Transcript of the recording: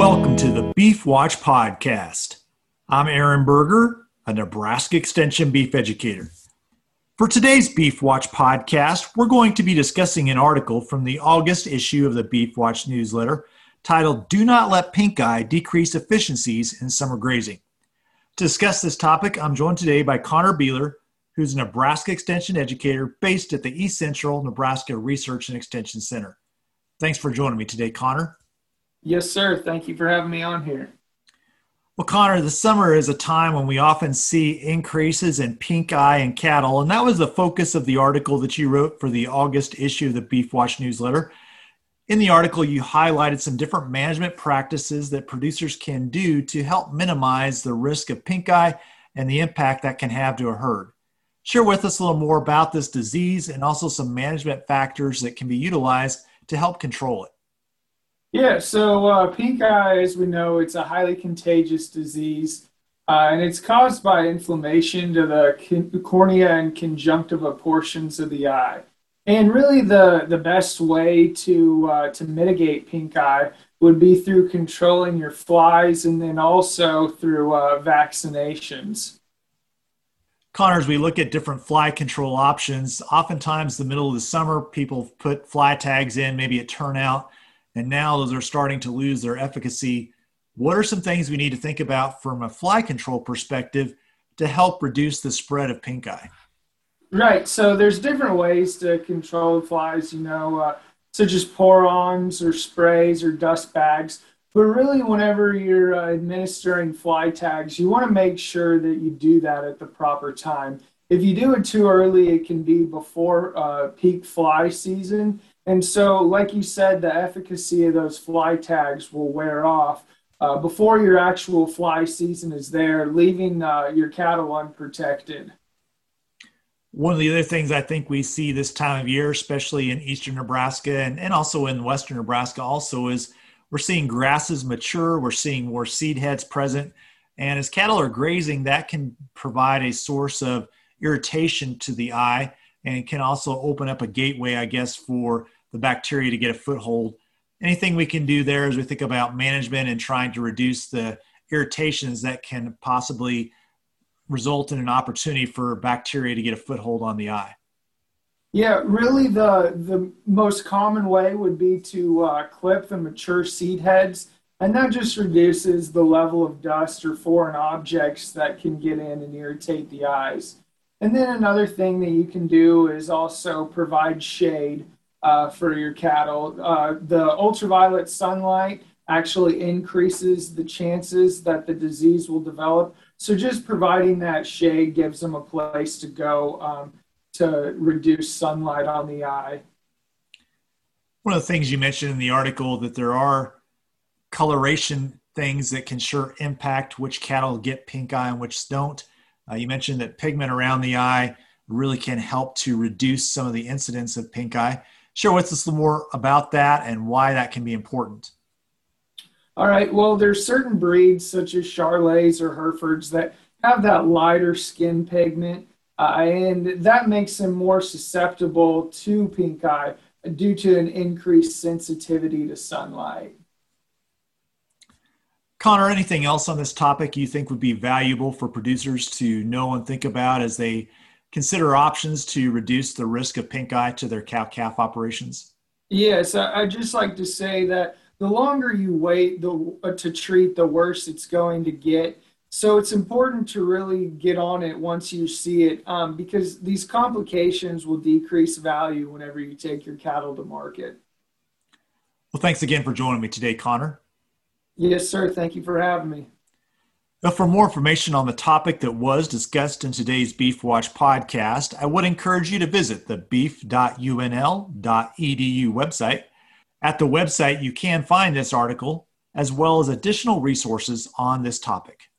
Beef Watch podcast. I'm Aaron Berger, a Nebraska Extension beef educator. For today's Beef Watch podcast, we're going to be discussing an article from the August issue of the Beef Watch newsletter titled Do Not Let Pink Eye Decrease Efficiencies in Summer Grazing. To discuss this topic, I'm joined today by Connor Biehler, who's a Nebraska Extension educator based at the East Central Nebraska Research and Extension Center. Thanks for joining me today, Connor. Yes, sir. Thank you for having me on here. Well, Connor, the summer is a time when we often see increases in pink eye in cattle, and that was the focus of the article that you wrote for the August issue of the Beef Watch newsletter. In the article, you highlighted some different management practices that producers can do to help minimize the risk of pink eye and the impact that can have to a herd. Share with us a little more about this disease and also some management factors that can be utilized to help control it. Yeah, so uh, pink eye, as we know, it's a highly contagious disease, uh, and it's caused by inflammation to the cornea and conjunctiva portions of the eye. And really, the, the best way to uh, to mitigate pink eye would be through controlling your flies, and then also through uh, vaccinations. Connor, as we look at different fly control options, oftentimes the middle of the summer, people put fly tags in, maybe at turnout and now those are starting to lose their efficacy. What are some things we need to think about from a fly control perspective to help reduce the spread of pink eye? Right. So there's different ways to control flies, you know, uh, such as pour-ons or sprays or dust bags. But really, whenever you're uh, administering fly tags, you want to make sure that you do that at the proper time. If you do it too early, it can be before uh, peak fly season, and so, like you said, the efficacy of those fly tags will wear off uh, before your actual fly season is there, leaving uh, your cattle unprotected. One of the other things I think we see this time of year, especially in eastern Nebraska and, and also in western Nebraska, also is we're seeing grasses mature, we're seeing more seed heads present. And as cattle are grazing, that can provide a source of irritation to the eye and can also open up a gateway, I guess, for the bacteria to get a foothold. Anything we can do there as we think about management and trying to reduce the irritations that can possibly result in an opportunity for bacteria to get a foothold on the eye? Yeah, really, the the most common way would be to uh, clip the mature seed heads, and that just reduces the level of dust or foreign objects that can get in and irritate the eyes. And then another thing that you can do is also provide shade uh, for your cattle. Uh, the ultraviolet sunlight actually increases the chances that the disease will develop. So just providing that shade gives them a place to go um, to reduce sunlight on the eye. One of the things you mentioned in the article that there are coloration things that can sure impact which cattle get pink eye and which don't. Uh, you mentioned that pigment around the eye really can help to reduce some of the incidence of pink eye share with us more about that and why that can be important. All right. Well, there's certain breeds such as Charolais or Herefords that have that lighter skin pigment, uh, and that makes them more susceptible to pink eye due to an increased sensitivity to sunlight. Connor, anything else on this topic you think would be valuable for producers to know and think about as they consider options to reduce the risk of pink eye to their cow calf operations? Yes, I, would just like to say that the longer you wait the, uh, to treat, the worse it's going to get. So it's important to really get on it once you see it um, because these complications will decrease value whenever you take your cattle to market. Well, thanks again for joining me today, Connor. Yes, sir. Thank you for having me. For more information on the topic that was discussed in today's Beef Watch podcast, I would encourage you to visit the beef.unl.edu website. At the website, you can find this article as well as additional resources on this topic.